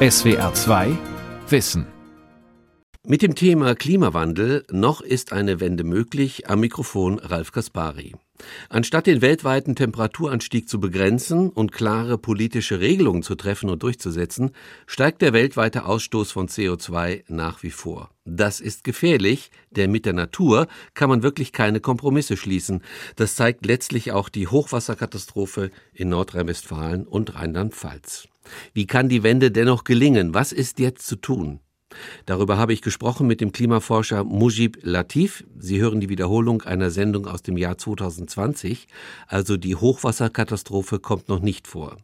SWR 2 Wissen. Mit dem Thema Klimawandel noch ist eine Wende möglich am Mikrofon Ralf Kaspari. Anstatt den weltweiten Temperaturanstieg zu begrenzen und klare politische Regelungen zu treffen und durchzusetzen, steigt der weltweite Ausstoß von CO2 nach wie vor. Das ist gefährlich, denn mit der Natur kann man wirklich keine Kompromisse schließen. Das zeigt letztlich auch die Hochwasserkatastrophe in Nordrhein-Westfalen und Rheinland-Pfalz. Wie kann die Wende dennoch gelingen? Was ist jetzt zu tun? Darüber habe ich gesprochen mit dem Klimaforscher Mujib Latif. Sie hören die Wiederholung einer Sendung aus dem Jahr 2020, also die Hochwasserkatastrophe kommt noch nicht vor.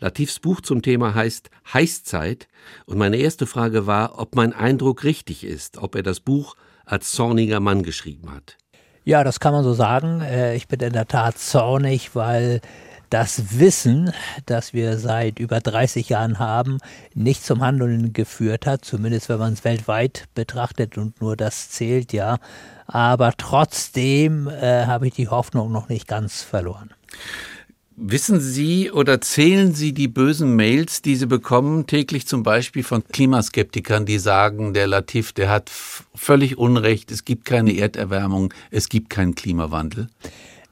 Latifs Buch zum Thema heißt Heißzeit und meine erste Frage war, ob mein Eindruck richtig ist, ob er das Buch als zorniger Mann geschrieben hat. Ja, das kann man so sagen. Äh, ich bin in der Tat zornig, weil das Wissen, das wir seit über 30 Jahren haben, nicht zum Handeln geführt hat, zumindest wenn man es weltweit betrachtet und nur das zählt, ja. Aber trotzdem äh, habe ich die Hoffnung noch nicht ganz verloren. Wissen Sie oder zählen Sie die bösen Mails, die Sie bekommen, täglich zum Beispiel von Klimaskeptikern, die sagen, der Latif, der hat völlig Unrecht, es gibt keine Erderwärmung, es gibt keinen Klimawandel?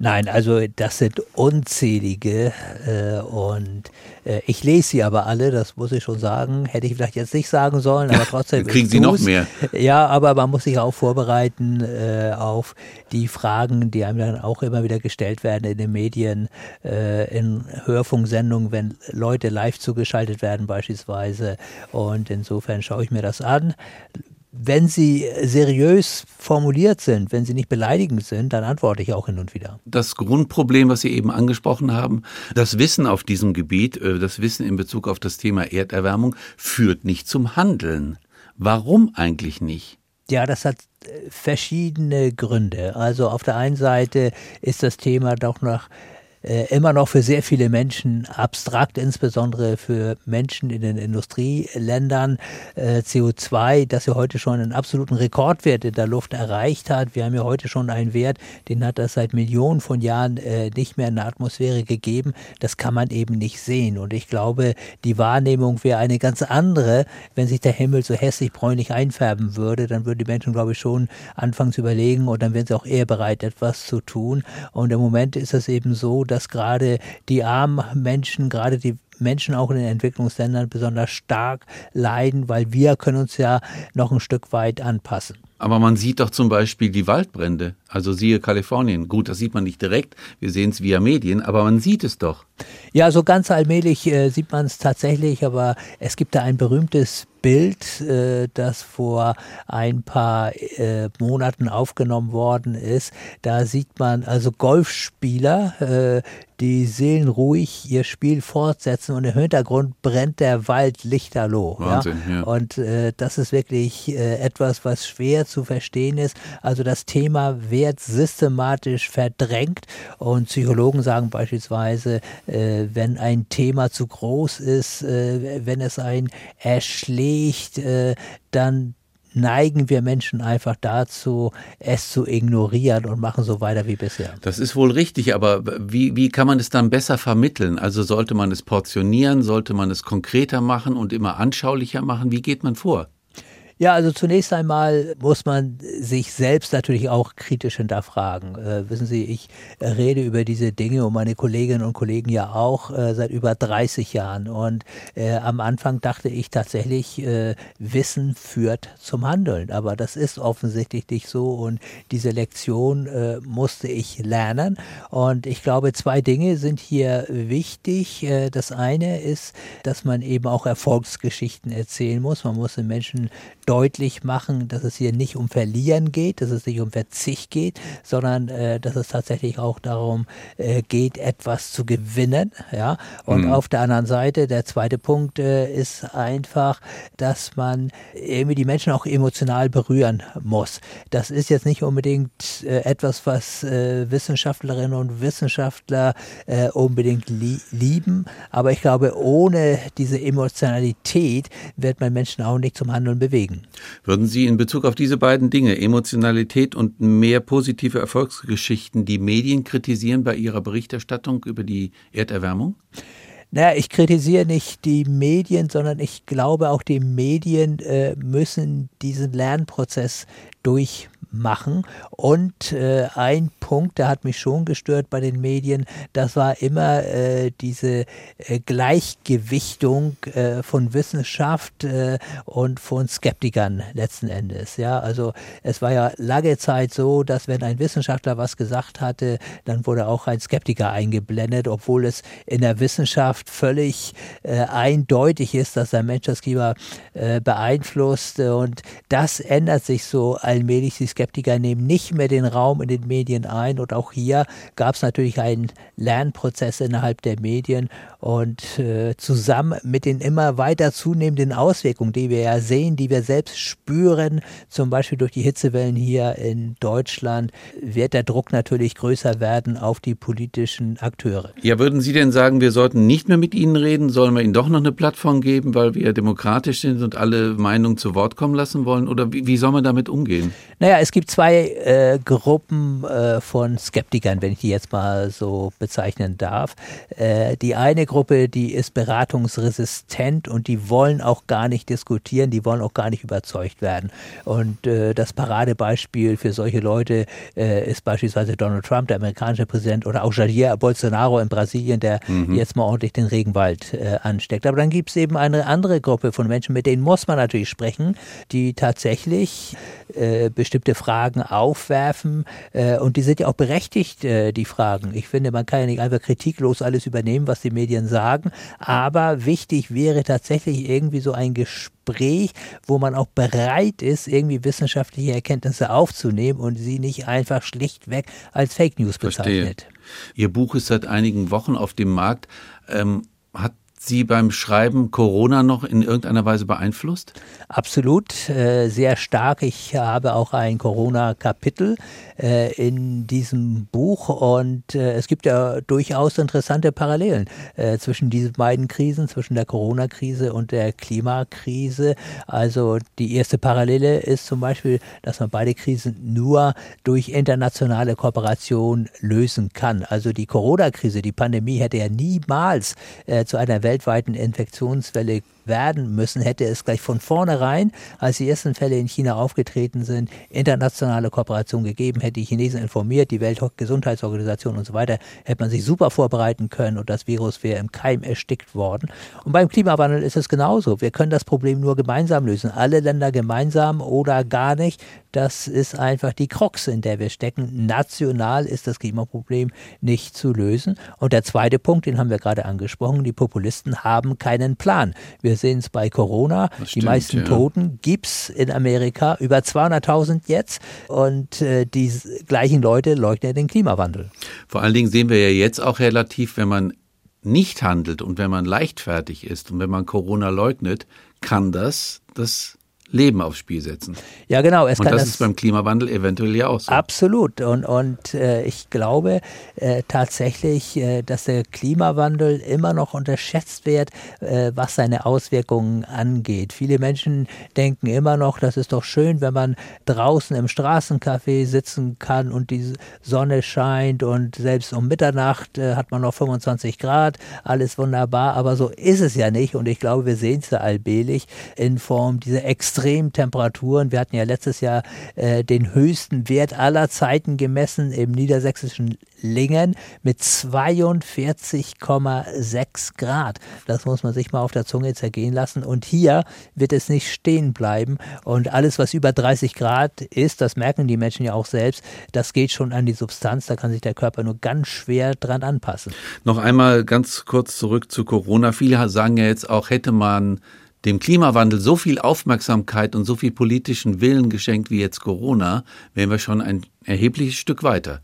Nein, also das sind unzählige äh, und äh, ich lese sie aber alle, das muss ich schon sagen. Hätte ich vielleicht jetzt nicht sagen sollen, aber trotzdem. Kriegen Sie noch mehr. Ja, aber man muss sich auch vorbereiten äh, auf die Fragen, die einem dann auch immer wieder gestellt werden in den Medien, äh, in Hörfunksendungen, wenn Leute live zugeschaltet werden beispielsweise. Und insofern schaue ich mir das an wenn sie seriös formuliert sind, wenn sie nicht beleidigend sind, dann antworte ich auch hin und wieder. Das Grundproblem, was Sie eben angesprochen haben, das Wissen auf diesem Gebiet, äh, das Wissen in Bezug auf das Thema Erderwärmung, führt nicht zum Handeln. Warum eigentlich nicht? Ja, das hat äh, verschiedene Gründe. Also auf der einen Seite ist das Thema doch noch äh, immer noch für sehr viele Menschen abstrakt, insbesondere für Menschen in den Industrieländern. Äh, CO2, das ja heute schon einen absoluten Rekordwert in der Luft erreicht hat. Wir haben ja heute schon einen Wert, den hat es seit Millionen von Jahren äh, nicht mehr in der Atmosphäre gegeben. Das kann man eben nicht sehen. Und ich glaube, die Wahrnehmung wäre eine ganz andere, wenn sich der Himmel so hässlich bräunlich einfärben würde. Dann würden die Menschen, glaube ich, schon anfangen zu überlegen und dann wären sie auch eher bereit, etwas zu tun. Und im Moment ist es eben so, dass gerade die armen Menschen, gerade die Menschen auch in den Entwicklungsländern besonders stark leiden, weil wir können uns ja noch ein Stück weit anpassen. Aber man sieht doch zum Beispiel die Waldbrände, also siehe Kalifornien. Gut, das sieht man nicht direkt, wir sehen es via Medien, aber man sieht es doch. Ja, so ganz allmählich äh, sieht man es tatsächlich, aber es gibt da ein berühmtes Bild, äh, das vor ein paar äh, Monaten aufgenommen worden ist. Da sieht man also Golfspieler, äh, die seelenruhig ihr Spiel fortsetzen und im Hintergrund brennt der Wald lichterloh. Wahnsinn, ja? ja. Und äh, das ist wirklich äh, etwas, was schwer zu verstehen ist. Also das Thema wird systematisch verdrängt und Psychologen sagen beispielsweise, äh, wenn ein Thema zu groß ist, äh, wenn es einen erschlägt, äh, dann neigen wir Menschen einfach dazu, es zu ignorieren und machen so weiter wie bisher. Das ist wohl richtig, aber wie, wie kann man es dann besser vermitteln? Also sollte man es portionieren, sollte man es konkreter machen und immer anschaulicher machen? Wie geht man vor? Ja, also zunächst einmal muss man sich selbst natürlich auch kritisch hinterfragen. Äh, wissen Sie, ich rede über diese Dinge und meine Kolleginnen und Kollegen ja auch äh, seit über 30 Jahren. Und äh, am Anfang dachte ich tatsächlich, äh, Wissen führt zum Handeln. Aber das ist offensichtlich nicht so. Und diese Lektion äh, musste ich lernen. Und ich glaube, zwei Dinge sind hier wichtig. Äh, das eine ist, dass man eben auch Erfolgsgeschichten erzählen muss. Man muss den Menschen deutlich machen, dass es hier nicht um Verlieren geht, dass es nicht um Verzicht geht, sondern äh, dass es tatsächlich auch darum äh, geht, etwas zu gewinnen. Ja? Und mhm. auf der anderen Seite, der zweite Punkt äh, ist einfach, dass man irgendwie die Menschen auch emotional berühren muss. Das ist jetzt nicht unbedingt äh, etwas, was äh, Wissenschaftlerinnen und Wissenschaftler äh, unbedingt li lieben, aber ich glaube, ohne diese Emotionalität wird man Menschen auch nicht zum Handeln bewegen. Würden Sie in Bezug auf diese beiden Dinge, Emotionalität und mehr positive Erfolgsgeschichten, die Medien kritisieren bei ihrer Berichterstattung über die Erderwärmung? Naja, ich kritisiere nicht die Medien, sondern ich glaube auch die Medien äh, müssen diesen Lernprozess durch machen. Und äh, ein Punkt, der hat mich schon gestört bei den Medien, das war immer äh, diese äh, Gleichgewichtung äh, von Wissenschaft äh, und von Skeptikern letzten Endes. Ja, also es war ja lange Zeit so, dass wenn ein Wissenschaftler was gesagt hatte, dann wurde auch ein Skeptiker eingeblendet, obwohl es in der Wissenschaft völlig äh, eindeutig ist, dass der Mensch das Klima beeinflusst. Und das ändert sich so allmählich. Die Skeptiker nehmen nicht mehr den Raum in den Medien ein. Und auch hier gab es natürlich einen Lernprozess innerhalb der Medien. Und äh, zusammen mit den immer weiter zunehmenden Auswirkungen, die wir ja sehen, die wir selbst spüren, zum Beispiel durch die Hitzewellen hier in Deutschland, wird der Druck natürlich größer werden auf die politischen Akteure. Ja, würden Sie denn sagen, wir sollten nicht mehr mit Ihnen reden? Sollen wir Ihnen doch noch eine Plattform geben, weil wir demokratisch sind und alle Meinungen zu Wort kommen lassen wollen? Oder wie, wie soll man damit umgehen? Naja, es gibt zwei äh, Gruppen äh, von Skeptikern, wenn ich die jetzt mal so bezeichnen darf. Äh, die eine Gruppe, die ist beratungsresistent und die wollen auch gar nicht diskutieren, die wollen auch gar nicht überzeugt werden. Und äh, das Paradebeispiel für solche Leute äh, ist beispielsweise Donald Trump, der amerikanische Präsident, oder auch Jair Bolsonaro in Brasilien, der mhm. jetzt mal ordentlich den Regenwald äh, ansteckt. Aber dann gibt es eben eine andere Gruppe von Menschen, mit denen muss man natürlich sprechen, die tatsächlich bestimmte Fragen aufwerfen. Äh, und die sind ja auch berechtigt, äh, die Fragen. Ich finde, man kann ja nicht einfach kritiklos alles übernehmen, was die Medien sagen. Aber wichtig wäre tatsächlich irgendwie so ein Gespräch, wo man auch bereit ist, irgendwie wissenschaftliche Erkenntnisse aufzunehmen und sie nicht einfach schlichtweg als Fake News bezeichnet. Verstehe. Ihr Buch ist seit einigen Wochen auf dem Markt. Ähm, hat Sie beim Schreiben Corona noch in irgendeiner Weise beeinflusst? Absolut, äh, sehr stark. Ich habe auch ein Corona-Kapitel äh, in diesem Buch und äh, es gibt ja durchaus interessante Parallelen zwischen diesen beiden Krisen, zwischen der Corona-Krise und der Klimakrise. Also die erste Parallele ist zum Beispiel, dass man beide Krisen nur durch internationale Kooperation lösen kann. Also die Corona-Krise, die Pandemie hätte ja niemals zu einer Welt weltweiten Infektionswelle werden müssen, hätte es gleich von vornherein, als die ersten Fälle in China aufgetreten sind, internationale Kooperation gegeben, hätte die Chinesen informiert, die Weltgesundheitsorganisation und so weiter, hätte man sich super vorbereiten können und das Virus wäre im Keim erstickt worden. Und beim Klimawandel ist es genauso. Wir können das Problem nur gemeinsam lösen. Alle Länder gemeinsam oder gar nicht. Das ist einfach die Krux, in der wir stecken. National ist das Klimaproblem nicht zu lösen. Und der zweite Punkt, den haben wir gerade angesprochen, die Populisten haben keinen Plan. Wir sehen es bei Corona. Das die meisten ja. Toten gibt es in Amerika, über 200.000 jetzt. Und äh, die gleichen Leute leugnen den Klimawandel. Vor allen Dingen sehen wir ja jetzt auch relativ, wenn man nicht handelt und wenn man leichtfertig ist und wenn man Corona leugnet, kann das das Leben aufs Spiel setzen. Ja, genau. Es und das, das, ist beim Klimawandel eventuell ja auch so. Absolut. Und, und äh, ich glaube äh, tatsächlich, äh, dass der Klimawandel immer noch unterschätzt wird, äh, was seine Auswirkungen angeht. Viele Menschen denken immer noch, das ist doch schön, wenn man draußen im Straßencafé sitzen kann und die Sonne scheint und selbst um Mitternacht äh, hat man noch 25 Grad, alles wunderbar. Aber so ist es ja nicht. Und ich glaube, wir sehen es ja allmählich in Form dieser extremen. Wir hatten ja letztes Jahr äh, den höchsten Wert aller Zeiten gemessen im niedersächsischen Lingen mit 42,6 Grad. Das muss man sich mal auf der Zunge zergehen lassen. Und hier wird es nicht stehen bleiben. Und alles, was über 30 Grad ist, das merken die Menschen ja auch selbst, das geht schon an die Substanz. Da kann sich der Körper nur ganz schwer dran anpassen. Noch einmal ganz kurz zurück zu Corona. Viele sagen ja jetzt auch, hätte man dem Klimawandel so viel Aufmerksamkeit und so viel politischen Willen geschenkt wie jetzt Corona, wären wir schon ein erhebliches Stück weiter.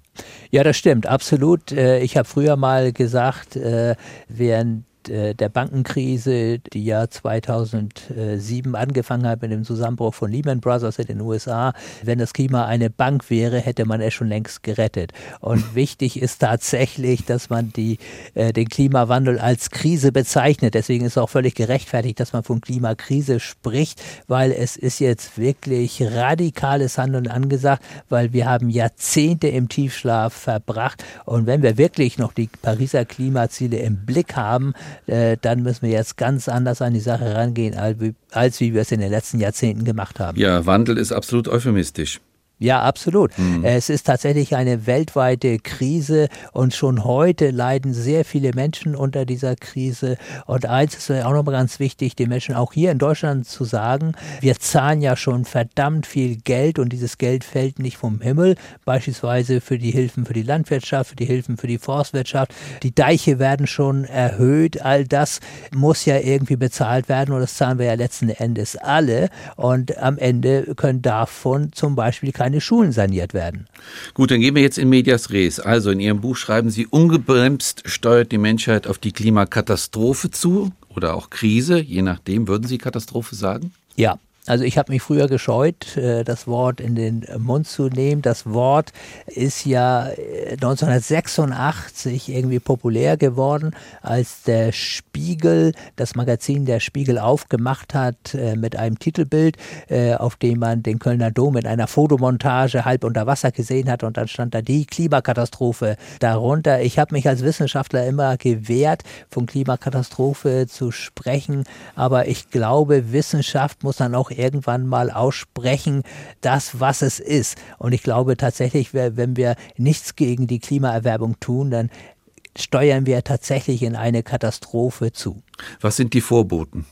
Ja, das stimmt, absolut. Äh, ich habe früher mal gesagt, äh, während äh, der Bankenkrise, die ja 2007 angefangen hat mit dem Zusammenbruch von Lehman Brothers in den USA. Wenn das Klima eine Bank wäre, hätte man es schon längst gerettet. Und wichtig ist tatsächlich, dass man die, äh, den Klimawandel als Krise bezeichnet. Deswegen ist es auch völlig gerechtfertigt, dass man von Klimakrise spricht, weil es ist jetzt wirklich radikales Handeln angesagt, weil wir haben Jahrzehnte im Tiefschlaf verbracht. Und wenn wir wirklich noch die Pariser Klimaziele im Blick haben, äh, dann müssen wir jetzt ganz anders an die Sache rangehen, als, als wie wir es in den letzten Jahrzehnten gemacht haben. Ja, Wandel ist absolut euphemistisch. Ja, absolut. Mhm. Es ist tatsächlich eine weltweite Krise und schon heute leiden sehr viele Menschen unter dieser Krise. Und eins ist auch nochmal ganz wichtig, den Menschen auch hier in Deutschland zu sagen, wir zahlen ja schon verdammt viel Geld und dieses Geld fällt nicht vom Himmel, beispielsweise für die Hilfen für die Landwirtschaft, für die Hilfen für die Forstwirtschaft. Die Deiche werden schon erhöht. All das muss ja irgendwie bezahlt werden und das zahlen wir ja letzten Endes alle. Und am Ende können davon zum Beispiel keine keine Schulen saniert werden. Gut, dann gehen wir jetzt in Medias Res. Also in Ihrem Buch schreiben Sie, ungebremst steuert die Menschheit auf die Klimakatastrophe zu oder auch Krise, je nachdem. Würden Sie Katastrophe sagen? Ja, also ich habe mich früher gescheut, äh, das Wort in den Mund zu nehmen. Das Wort ist ja 1986 äh, irgendwie populär geworden, als der Spiegel, das Magazin der Spiegel aufgemacht hat äh, mit einem Titelbild, auf dem man den Kölner Dom in einer Fotomontage halb unter Wasser gesehen hat und dann stand da die Klimakatastrophe darunter. Ich habe mich als Wissenschaftler immer gewehrt, von Klimakatastrophe zu sprechen, aber ich glaube, Wissenschaft muss dann auch irgendwann mal aussprechen, das, was es ist. Und ich glaube tatsächlich, wenn wir nichts gegen die Klimaerwerbung tun, dann steuern wir tatsächlich in eine Katastrophe zu. Was sind die Vorboten?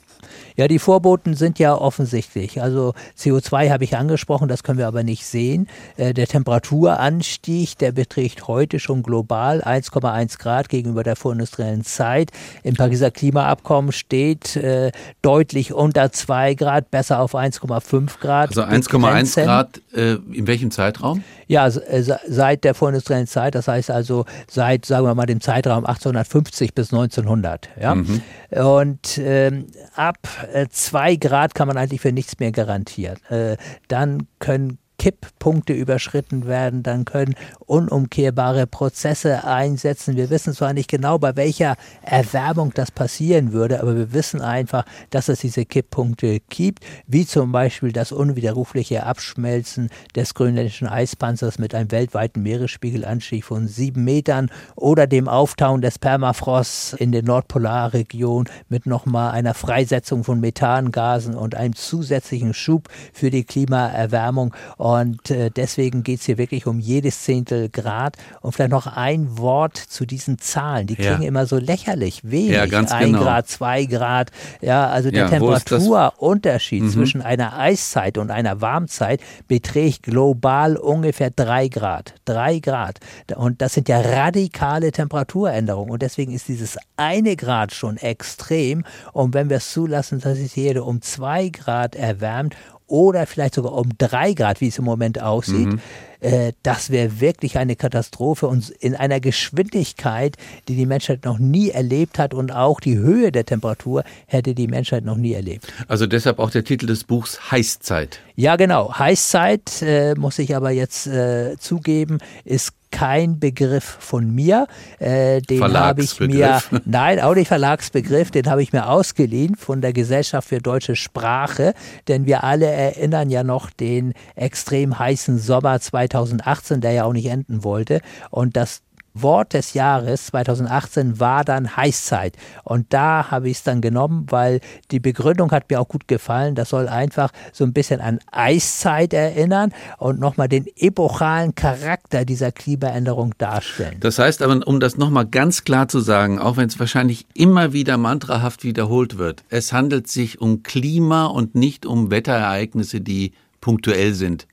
Ja, die Vorboten sind ja offensichtlich. Also CO2 habe ich angesprochen, das können wir aber nicht sehen. Äh, der Temperaturanstieg, der beträgt heute schon global 1,1 Grad gegenüber der vorindustriellen Zeit. Im Pariser Klimaabkommen steht äh, deutlich unter 2 Grad, besser auf 1,5 Grad. Also 1,1 Grad äh, in welchem Zeitraum? Ja, äh, seit der vorindustriellen Zeit, das heißt also seit, sagen wir mal, dem Zeitraum 1850 bis 1900. Ja? Mhm. Und ähm, ab äh, zwei Grad kann man eigentlich für nichts mehr garantieren. Äh, dann können Kipppunkte überschritten werden, dann können unumkehrbare Prozesse einsetzen. Wir wissen zwar nicht genau, bei welcher Erwärmung das passieren würde, aber wir wissen einfach, dass es diese Kipppunkte gibt, wie zum Beispiel das unwiderrufliche Abschmelzen des grönländischen Eispanzers mit einem weltweiten Meeresspiegelanstieg von sieben Metern oder dem Auftauen des Permafrosts in der Nordpolarregion mit nochmal einer Freisetzung von Methangasen und einem zusätzlichen Schub für die Klimaerwärmung. Und äh, deswegen geht es hier wirklich um jedes Zehntel Grad. Und vielleicht noch ein Wort zu diesen Zahlen. Die klingen ja. immer so lächerlich wenig. Ja, ganz ein genau. Grad, zwei Grad. Ja, also der ja, Temperaturunterschied mhm. zwischen einer Eiszeit und einer Warmzeit beträgt global ungefähr drei Grad. Drei Grad. Und das sind ja radikale Temperaturänderungen. Und deswegen ist dieses eine Grad schon extrem. Und wenn wir es zulassen, dass sich jede um zwei Grad erwärmt oder vielleicht sogar um drei Grad, wie es im Moment aussieht. Mhm. Äh, das wäre wirklich eine Katastrophe und in einer Geschwindigkeit, die die Menschheit noch nie erlebt hat und auch die Höhe der Temperatur hätte die Menschheit noch nie erlebt. Also deshalb auch der Titel des Buchs Heißzeit. Ja, genau. Heißzeit, äh, muss ich aber jetzt äh, zugeben, ist kein Begriff von mir. Äh, den habe ich mir, nein, auch nicht Verlagsbegriff, den habe ich mir ausgeliehen von der Gesellschaft für deutsche Sprache, denn wir alle erinnern ja noch den extrem heißen Sommer 2018, der ja auch nicht enden wollte. Und das Wort des Jahres 2018 war dann Heißzeit. Und da habe ich es dann genommen, weil die Begründung hat mir auch gut gefallen. Das soll einfach so ein bisschen an Eiszeit erinnern und nochmal den epochalen Charakter dieser Klimaänderung darstellen. Das heißt aber, um das nochmal ganz klar zu sagen, auch wenn es wahrscheinlich immer wieder mantrahaft wiederholt wird, es handelt sich um Klima und nicht um Wetterereignisse, die punktuell sind.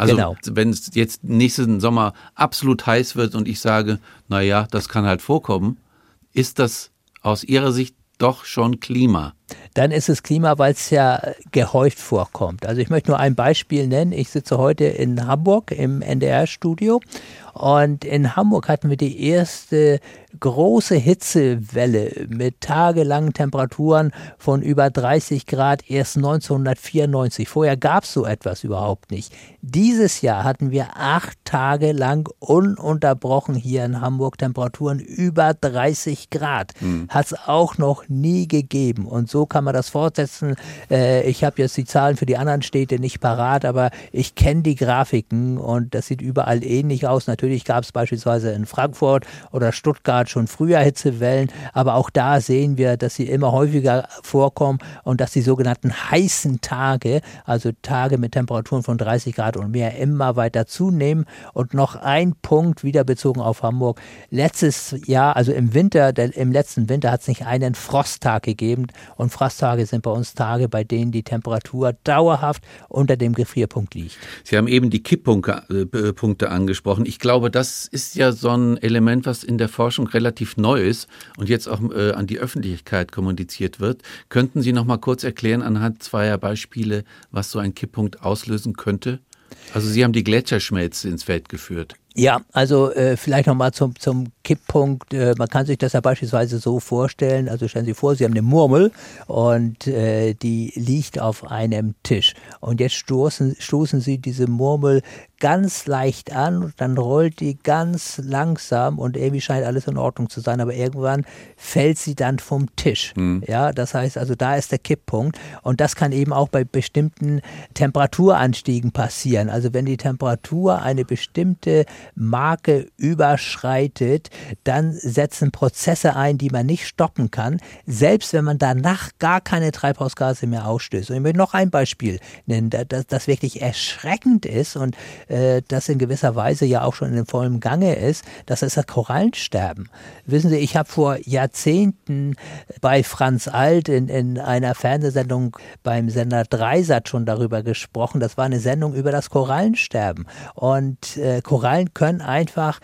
Also genau. wenn es jetzt nächsten Sommer absolut heiß wird und ich sage, na ja, das kann halt vorkommen, ist das aus Ihrer Sicht doch schon Klima? Dann ist es Klima, weil es ja gehäuft vorkommt. Also ich möchte nur ein Beispiel nennen. Ich sitze heute in Hamburg im NDR-Studio und in Hamburg hatten wir die erste große Hitzewelle mit tagelangen Temperaturen von über 30 Grad erst 1994. Vorher gab es so etwas überhaupt nicht. Dieses Jahr hatten wir acht Tage lang ununterbrochen hier in Hamburg Temperaturen über 30 Grad. Mhm. Hat es auch noch nie gegeben. Und so kann man das fortsetzen. Äh, ich habe jetzt die Zahlen für die anderen Städte nicht parat, aber ich kenne die Grafiken und das sieht überall ähnlich aus. Natürlich gab es beispielsweise in Frankfurt oder Stuttgart schon früher Hitzewellen, aber auch da sehen wir, dass sie immer häufiger vorkommen und dass die sogenannten heißen Tage, also Tage mit Temperaturen von 30 Grad und mehr, immer weiter zunehmen. Und noch ein Punkt, wieder bezogen auf Hamburg. Letztes Jahr, also im Winter, der, im letzten Winter hat es nicht einen Frosttag gegeben und Frosttage sind bei uns Tage, bei denen die Temperatur dauerhaft unter dem Gefrierpunkt liegt. Sie haben eben die Kipppunkte äh, angesprochen. Ich glaube, das ist ja so ein Element, was in der Forschung relativ neu ist und jetzt auch äh, an die Öffentlichkeit kommuniziert wird. Könnten Sie noch mal kurz erklären anhand zweier Beispiele, was so ein Kipppunkt auslösen könnte? Also Sie haben die Gletscherschmelze ins Feld geführt. Ja, also äh, vielleicht nochmal zum, zum Kipppunkt. Äh, man kann sich das ja beispielsweise so vorstellen. Also stellen Sie vor, Sie haben eine Murmel und äh, die liegt auf einem Tisch. Und jetzt stoßen, stoßen Sie diese Murmel ganz leicht an und dann rollt die ganz langsam und irgendwie scheint alles in Ordnung zu sein, aber irgendwann fällt sie dann vom Tisch. Mhm. Ja, das heißt also, da ist der Kipppunkt und das kann eben auch bei bestimmten Temperaturanstiegen passieren. Also wenn die Temperatur eine bestimmte Marke überschreitet, dann setzen Prozesse ein, die man nicht stoppen kann, selbst wenn man danach gar keine Treibhausgase mehr ausstößt. Und ich möchte noch ein Beispiel nennen, das, das wirklich erschreckend ist und äh, das in gewisser Weise ja auch schon in vollem Gange ist, das ist das Korallensterben. Wissen Sie, ich habe vor Jahrzehnten bei Franz Alt in, in einer Fernsehsendung beim Sender Dreisat schon darüber gesprochen. Das war eine Sendung über das Korallensterben. Und äh, Korallen können einfach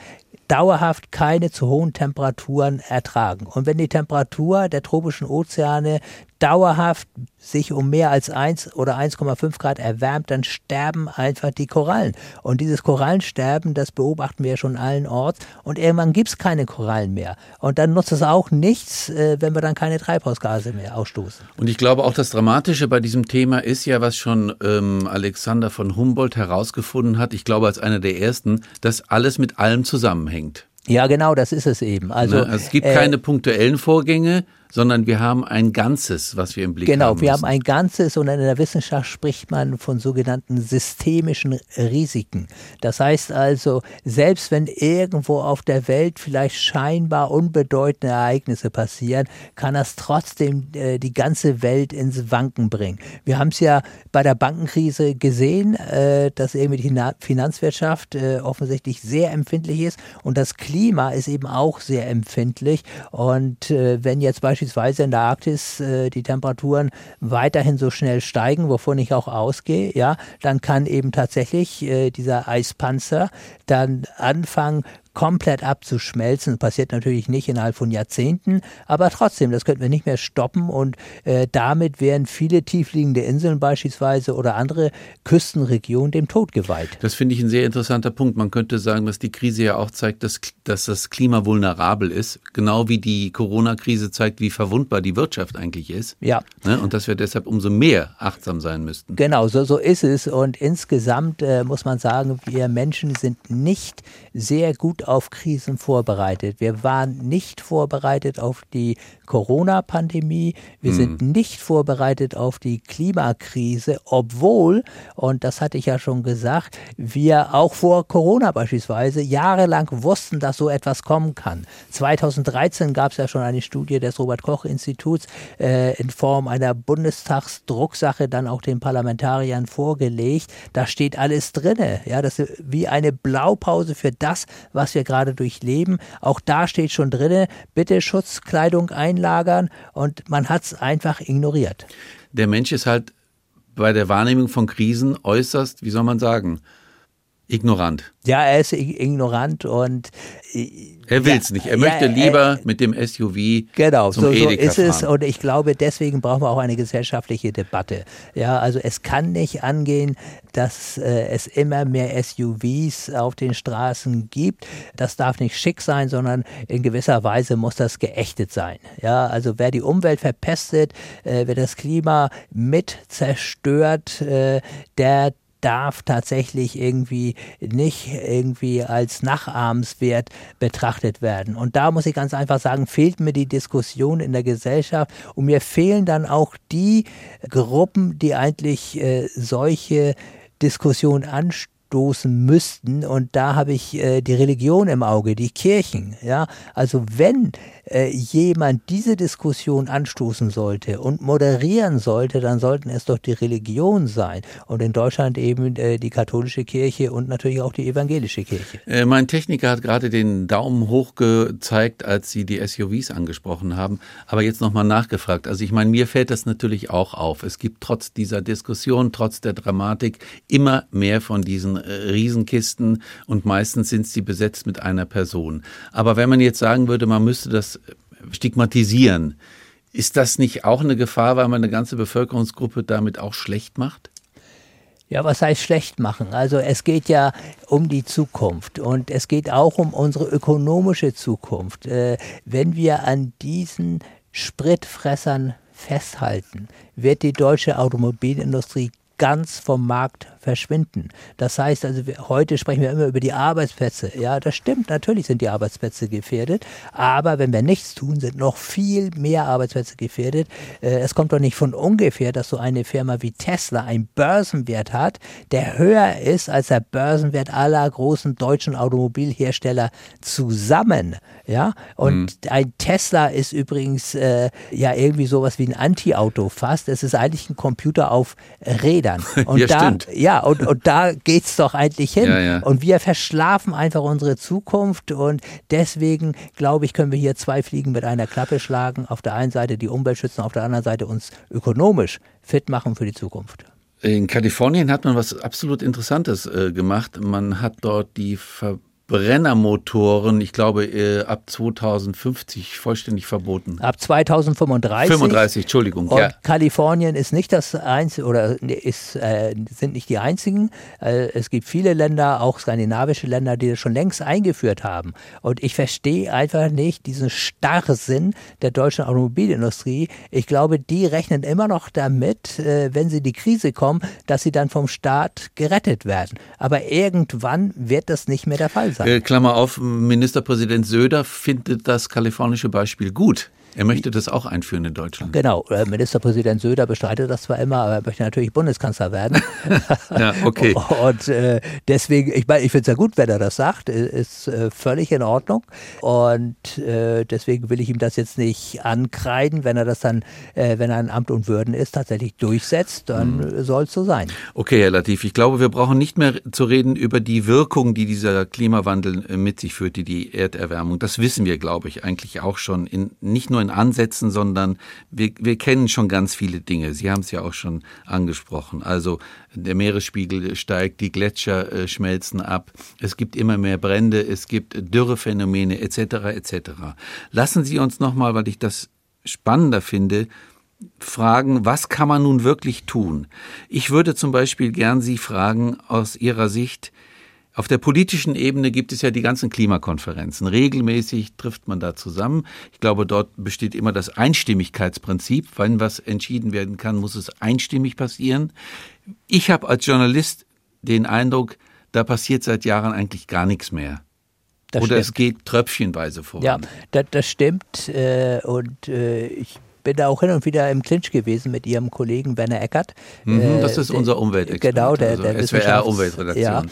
dauerhaft keine zu hohen Temperaturen ertragen. Und wenn die Temperatur der tropischen Ozeane dauerhaft sich um mehr als 1 oder 1,5 Grad erwärmt, dann sterben einfach die Korallen. Und dieses Korallensterben, das beobachten wir schon allen Orts. Und irgendwann gibt es keine Korallen mehr. Und dann nutzt es auch nichts, äh, wenn wir dann keine Treibhausgase mehr ausstoßen. Und ich glaube auch das Dramatische bei diesem Thema ist ja, was schon ähm, Alexander von Humboldt herausgefunden hat, ich glaube als einer der ersten, dass alles mit allem zusammenhängt. Ja, genau, das ist es eben. Also, ne? also es gibt äh, keine punktuellen Vorgänge, sondern wir haben ein Ganzes, was wir im Blick genau, haben. Genau, wir haben ein Ganzes und in der Wissenschaft spricht man von sogenannten systemischen Risiken. Das heißt also, selbst wenn irgendwo auf der Welt vielleicht scheinbar unbedeutende Ereignisse passieren, kann das trotzdem äh, die ganze Welt ins Wanken bringen. Wir haben es ja bei der Bankenkrise gesehen, äh, dass irgendwie die Finanzwirtschaft äh, offensichtlich sehr empfindlich ist und das Klima ist eben auch sehr empfindlich. Und äh, wenn jetzt beispielsweise beispielsweise in der Arktis äh, die Temperaturen weiterhin so schnell steigen, wovon ich auch ausgehe, ja, dann kann eben tatsächlich äh, dieser Eispanzer dann anfangen, komplett abzuschmelzen. Das passiert natürlich nicht innerhalb von Jahrzehnten, aber trotzdem, das könnten wir nicht mehr stoppen und äh, damit wären viele tiefliegende Inseln beispielsweise oder andere Küstenregionen dem Tod geweiht. Das finde ich ein sehr interessanter Punkt. Man könnte sagen, dass die Krise ja auch zeigt, dass, dass das Klima vulnerabel ist, genau wie die Corona-Krise zeigt, wie verwundbar die Wirtschaft eigentlich ist. Ja. Ne? Und dass wir deshalb umso mehr achtsam sein müssten. Genau, so, so ist es. Und insgesamt äh, muss man sagen, wir Menschen sind nicht sehr gut auf Krisen vorbereitet. Wir waren nicht vorbereitet auf die Corona-Pandemie. Wir mhm. sind nicht vorbereitet auf die Klimakrise, obwohl, und das hatte ich ja schon gesagt, wir auch vor Corona beispielsweise jahrelang wussten, dass so etwas kommen kann. 2013 gab es ja schon eine Studie des Robert-Koch-Instituts äh, in Form einer Bundestagsdrucksache dann auch den Parlamentariern vorgelegt. Da steht alles drinne. Ja, das ist wie eine Blaupause für das, was wir gerade durchleben. Auch da steht schon drinne, bitte Schutzkleidung einlagern und man hat es einfach ignoriert. Der Mensch ist halt bei der Wahrnehmung von Krisen äußerst, wie soll man sagen, ignorant. Ja, er ist ignorant und äh, er will es ja, nicht. Er möchte ja, lieber äh, mit dem SUV genau, zum so, Edeka so ist fahren. es und ich glaube, deswegen brauchen wir auch eine gesellschaftliche Debatte. Ja, also es kann nicht angehen, dass äh, es immer mehr SUVs auf den Straßen gibt. Das darf nicht schick sein, sondern in gewisser Weise muss das geächtet sein. Ja, also wer die Umwelt verpestet, äh, wer das Klima mit zerstört, äh, der darf tatsächlich irgendwie nicht irgendwie als nachahmenswert betrachtet werden. Und da muss ich ganz einfach sagen, fehlt mir die Diskussion in der Gesellschaft und mir fehlen dann auch die Gruppen, die eigentlich äh, solche Diskussionen anstören anstoßen müssten. Und da habe ich äh, die Religion im Auge, die Kirchen. Ja, also wenn äh, jemand diese Diskussion anstoßen sollte und moderieren sollte, dann sollten es doch die Religion sein. Und in Deutschland eben äh, die katholische Kirche und natürlich auch die evangelische Kirche. Äh, mein Techniker hat gerade den Daumen hoch gezeigt, als Sie die SUVs angesprochen haben, aber jetzt nochmal nachgefragt. Also ich meine, mir fällt das natürlich auch auf. Es gibt trotz dieser Diskussion, trotz der Dramatik immer mehr von diesen äh, Riesenkisten und meistens sind sie besetzt mit einer Person. Aber wenn man jetzt sagen würde, man müsste das stigmatisieren, ist das nicht auch eine Gefahr, weil man eine ganze Bevölkerungsgruppe damit auch schlecht macht? Ja, was heißt schlecht machen? Also es geht ja um die Zukunft und es geht auch um unsere ökonomische Zukunft. Äh, wenn wir an diesen Spritfressern festhalten, wird die deutsche Automobilindustrie ganz vom Markt verschwinden. Das heißt also, wir, heute sprechen wir immer über die Arbeitsplätze. Ja, das stimmt, natürlich sind die Arbeitsplätze gefährdet, aber wenn wir nichts tun, sind noch viel mehr Arbeitsplätze gefährdet. Äh, es kommt doch nicht von ungefähr, dass so eine Firma wie Tesla einen Börsenwert hat, der höher ist als der Börsenwert aller großen deutschen Automobilhersteller zusammen. Ja, und mhm. ein Tesla ist übrigens äh, ja irgendwie sowas wie ein Anti-Auto fast. Es ist eigentlich ein Computer auf Rädern. Und ja, da, stimmt. ja, und, und da geht's doch eigentlich hin. Ja, ja. Und wir verschlafen einfach unsere Zukunft und deswegen, glaube ich, können wir hier zwei Fliegen mit einer Klappe schlagen. Auf der einen Seite die Umwelt schützen, auf der anderen Seite uns ökonomisch fit machen für die Zukunft. In Kalifornien hat man was absolut Interessantes äh, gemacht. Man hat dort die Ver Brennermotoren, ich glaube, äh, ab 2050 vollständig verboten. Ab 2035. 35, Entschuldigung. Und ja. Kalifornien ist nicht das einzige oder ist, äh, sind nicht die einzigen. Äh, es gibt viele Länder, auch skandinavische Länder, die das schon längst eingeführt haben. Und ich verstehe einfach nicht diesen Starrsinn der deutschen Automobilindustrie. Ich glaube, die rechnen immer noch damit, äh, wenn sie in die Krise kommen, dass sie dann vom Staat gerettet werden. Aber irgendwann wird das nicht mehr der Fall sein sein. Äh, Klammer auf, Ministerpräsident Söder findet das kalifornische Beispiel gut. Er möchte das auch einführen in Deutschland. Genau, äh, Ministerpräsident Söder bestreitet das zwar immer, aber er möchte natürlich Bundeskanzler werden. ja, okay. Und äh, deswegen, ich meine, ich finde es ja gut, wenn er das sagt, ist äh, völlig in Ordnung. Und äh, deswegen will ich ihm das jetzt nicht ankreiden, wenn er das dann, wenn er ein Amt und Würden ist, tatsächlich durchsetzt, dann hm. soll es so sein. Okay, Herr Latif, ich glaube, wir brauchen nicht mehr zu reden über die Wirkung, die dieser Klimawandel mit sich führt, die die Erderwärmung. Das wissen wir, glaube ich, eigentlich auch schon in, nicht nur in Ansätzen, sondern wir, wir kennen schon ganz viele Dinge. Sie haben es ja auch schon angesprochen. Also der Meeresspiegel steigt, die Gletscher äh, schmelzen ab, es gibt immer mehr Brände, es gibt Dürrephänomene etc. etc. Lassen Sie uns nochmal, weil ich das spannender finde, fragen, was kann man nun wirklich tun? Ich würde zum Beispiel gern Sie fragen aus Ihrer Sicht, auf der politischen Ebene gibt es ja die ganzen Klimakonferenzen. Regelmäßig trifft man da zusammen. Ich glaube, dort besteht immer das Einstimmigkeitsprinzip. Wenn was entschieden werden kann, muss es einstimmig passieren. Ich habe als Journalist den Eindruck, da passiert seit Jahren eigentlich gar nichts mehr. Das Oder stimmt. es geht tröpfchenweise voran. Ja, das, das stimmt. Äh, und äh, ich bin da auch hin und wieder im Clinch gewesen mit ihrem Kollegen Werner Eckert. Mhm, das ist äh, unser Umweltexperte. Genau, der, der also SWR Umweltredaktion. Ja,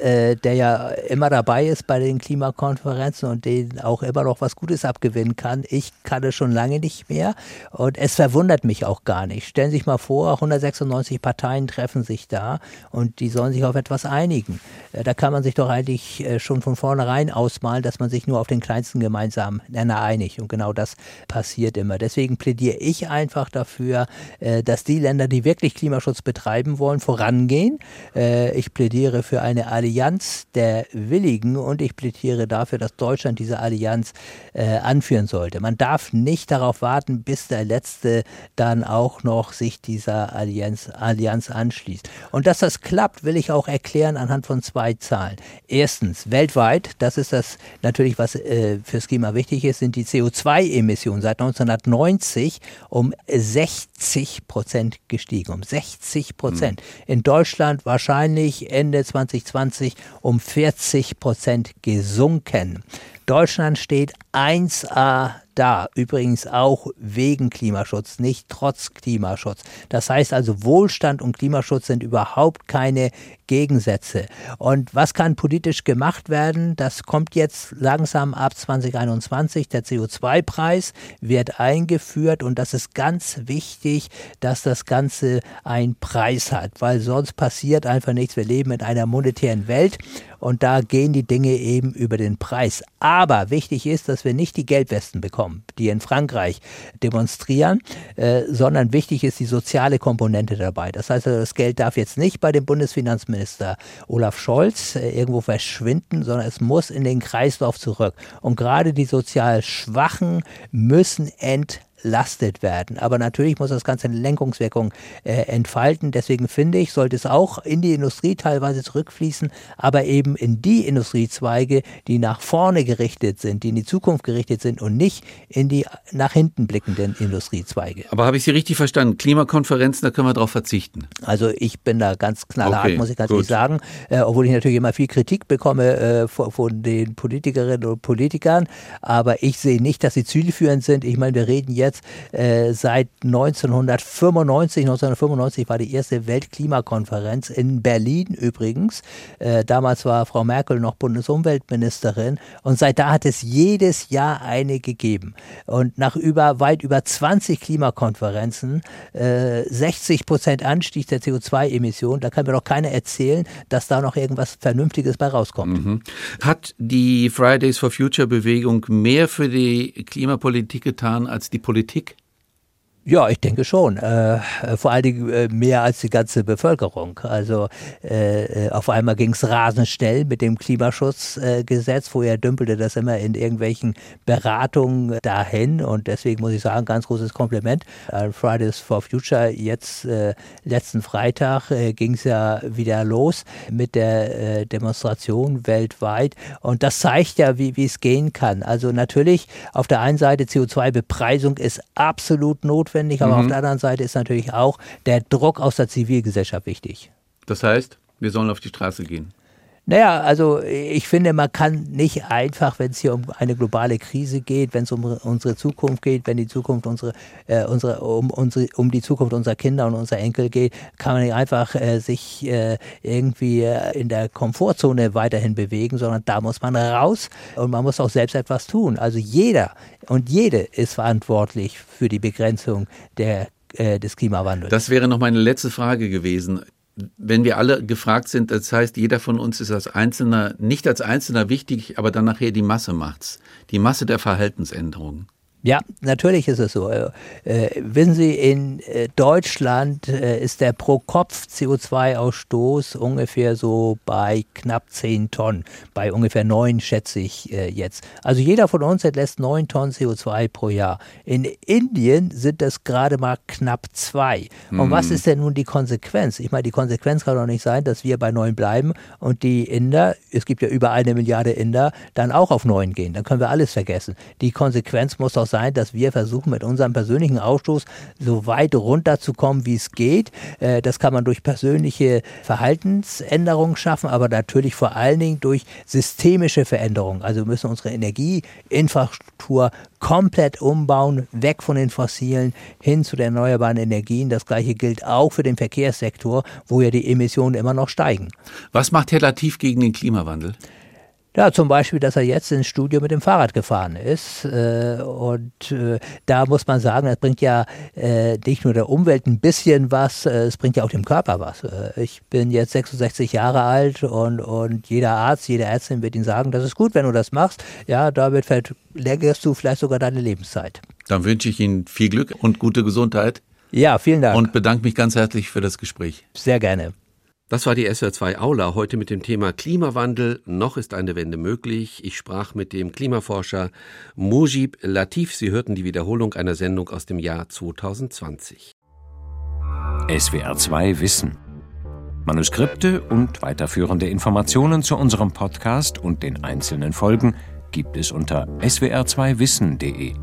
äh, der ja immer dabei ist bei den Klimakonferenzen und den auch immer noch was Gutes abgewinnen kann. Ich kann es schon lange nicht mehr und es verwundert mich auch gar nicht. Stellen Sie sich mal vor, 196 Parteien treffen sich da und die sollen sich auf etwas einigen. Äh, da kann man sich doch eigentlich äh, schon von vornherein ausmalen, dass man sich nur auf den kleinsten gemeinsamen Nenner einigt und genau das passiert immer. Deswegen plädiere ich einfach dafür, äh, dass die Länder, die wirklich Klimaschutz betreiben wollen, vorangehen. Äh, ich plädiere für eine Allianz der Willigen und ich plädiere dafür, dass Deutschland diese Allianz äh, anführen sollte. Man darf nicht darauf warten, bis der Letzte dann auch noch sich dieser Allianz, Allianz anschließt. Und dass das klappt, will ich auch erklären anhand von zwei Zahlen. Erstens, weltweit, das ist das natürlich, was äh, fürs Klima wichtig ist, sind die CO2-Emissionen seit 1990 um 60 Prozent gestiegen. Um 60 Prozent. Mhm. In Deutschland wahrscheinlich Ende 2020 um 40 Prozent gesunken. Deutschland steht 1a da. Übrigens auch wegen Klimaschutz, nicht trotz Klimaschutz. Das heißt also, Wohlstand und Klimaschutz sind überhaupt keine Gegensätze. Und was kann politisch gemacht werden? Das kommt jetzt langsam ab 2021. Der CO2-Preis wird eingeführt und das ist ganz wichtig, dass das Ganze einen Preis hat, weil sonst passiert einfach nichts. Wir leben in einer monetären Welt und da gehen die Dinge eben über den Preis. Aber wichtig ist, dass wir nicht die Gelbwesten bekommen, die in Frankreich demonstrieren, äh, sondern wichtig ist die soziale Komponente dabei. Das heißt, also, das Geld darf jetzt nicht bei dem Bundesfinanzminister Olaf Scholz äh, irgendwo verschwinden, sondern es muss in den Kreislauf zurück. Und gerade die sozial Schwachen müssen entlastet entlastet werden. Aber natürlich muss das Ganze eine Lenkungswirkung äh, entfalten. Deswegen finde ich, sollte es auch in die Industrie teilweise zurückfließen, aber eben in die Industriezweige, die nach vorne gerichtet sind, die in die Zukunft gerichtet sind und nicht in die nach hinten blickenden Industriezweige. Aber habe ich Sie richtig verstanden? Klimakonferenzen, da können wir darauf verzichten. Also ich bin da ganz knallhart, okay, muss ich ganz gut. ehrlich sagen, äh, obwohl ich natürlich immer viel Kritik bekomme äh, von, von den Politikerinnen und Politikern. Aber ich sehe nicht, dass sie zielführend sind. Ich meine, wir reden jetzt jetzt äh, seit 1995. 1995 war die erste Weltklimakonferenz in Berlin übrigens. Äh, damals war Frau Merkel noch Bundesumweltministerin und seit da hat es jedes Jahr eine gegeben. Und nach über weit über 20 Klimakonferenzen, äh, 60 Prozent Anstieg der CO2-Emissionen, da kann mir doch keiner erzählen, dass da noch irgendwas Vernünftiges bei rauskommt. Mhm. Hat die Fridays for Future Bewegung mehr für die Klimapolitik getan als die Politik? Politik? Ja, ich denke schon. Äh, vor allen Dingen äh, mehr als die ganze Bevölkerung. Also äh, auf einmal ging es rasend schnell mit dem Klimaschutzgesetz. Vorher dümpelte das immer in irgendwelchen Beratungen dahin. Und deswegen muss ich sagen, ganz großes Kompliment an Fridays for Future. Jetzt äh, letzten Freitag äh, ging es ja wieder los mit der äh, Demonstration weltweit. Und das zeigt ja, wie es gehen kann. Also natürlich auf der einen Seite CO2-Bepreisung ist absolut notwendig notwendig, aber mhm. auf der anderen Seite ist natürlich auch der Druck aus der Zivilgesellschaft wichtig. Das heißt, wir sollen auf die Straße gehen. Naja, also ich finde, man kann nicht einfach, wenn es hier um eine globale Krise geht, wenn es um unsere Zukunft geht, wenn die Zukunft unsere, äh, unsere, um, unsere, um die Zukunft unserer Kinder und unserer Enkel geht, kann man nicht einfach äh, sich äh, irgendwie äh, in der Komfortzone weiterhin bewegen, sondern da muss man raus und man muss auch selbst etwas tun. Also jeder und jede ist verantwortlich für die Begrenzung der äh, des Klimawandels. Das wäre noch meine letzte Frage gewesen wenn wir alle gefragt sind, das heißt, jeder von uns ist als Einzelner, nicht als Einzelner wichtig, aber dann nachher die Masse macht's. Die Masse der Verhaltensänderungen. Ja, natürlich ist es so. Äh, wissen Sie, in äh, Deutschland äh, ist der Pro-Kopf-CO2-Ausstoß ungefähr so bei knapp 10 Tonnen, bei ungefähr 9 schätze ich äh, jetzt. Also jeder von uns entlässt 9 Tonnen CO2 pro Jahr. In Indien sind das gerade mal knapp 2. Und hm. was ist denn nun die Konsequenz? Ich meine, die Konsequenz kann doch nicht sein, dass wir bei 9 bleiben und die Inder, es gibt ja über eine Milliarde Inder, dann auch auf 9 gehen. Dann können wir alles vergessen. Die Konsequenz muss doch sein, dass wir versuchen, mit unserem persönlichen Ausstoß so weit runterzukommen, wie es geht. Äh, das kann man durch persönliche Verhaltensänderungen schaffen, aber natürlich vor allen Dingen durch systemische Veränderungen. Also wir müssen unsere Energieinfrastruktur komplett umbauen, weg von den fossilen hin zu den erneuerbaren Energien. Das gleiche gilt auch für den Verkehrssektor, wo ja die Emissionen immer noch steigen. Was macht Herr Latif gegen den Klimawandel? Ja, zum Beispiel, dass er jetzt ins Studio mit dem Fahrrad gefahren ist. Äh, und äh, da muss man sagen, das bringt ja äh, nicht nur der Umwelt ein bisschen was, es bringt ja auch dem Körper was. Ich bin jetzt 66 Jahre alt und, und jeder Arzt, jede Ärztin wird Ihnen sagen, das ist gut, wenn du das machst. Ja, damit verlängerst du vielleicht sogar deine Lebenszeit. Dann wünsche ich Ihnen viel Glück und gute Gesundheit. Ja, vielen Dank. Und bedanke mich ganz herzlich für das Gespräch. Sehr gerne. Das war die SWR2 Aula heute mit dem Thema Klimawandel. Noch ist eine Wende möglich. Ich sprach mit dem Klimaforscher Mujib Latif. Sie hörten die Wiederholung einer Sendung aus dem Jahr 2020. SWR2 Wissen. Manuskripte und weiterführende Informationen zu unserem Podcast und den einzelnen Folgen gibt es unter swr2wissen.de.